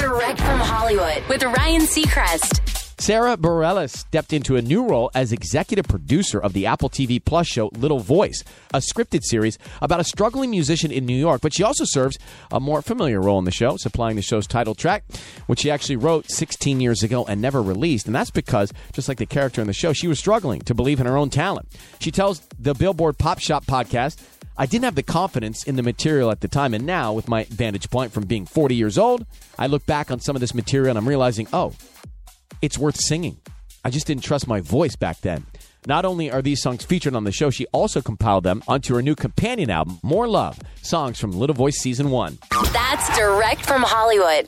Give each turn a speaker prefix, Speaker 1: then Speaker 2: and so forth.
Speaker 1: Direct from Hollywood with Ryan Seacrest.
Speaker 2: Sara Bareilles stepped into a new role as executive producer of the Apple TV Plus show Little Voice, a scripted series about a struggling musician in New York. But she also serves a more familiar role in the show, supplying the show's title track, which she actually wrote 16 years ago and never released. And that's because, just like the character in the show, she was struggling to believe in her own talent. She tells the Billboard Pop Shop podcast, I didn't have the confidence in the material at the time, and now, with my vantage point from being 40 years old, I look back on some of this material and I'm realizing, oh, it's worth singing. I just didn't trust my voice back then. Not only are these songs featured on the show, she also compiled them onto her new companion album, More Love, songs from Little Voice Season 1.
Speaker 1: That's direct from Hollywood.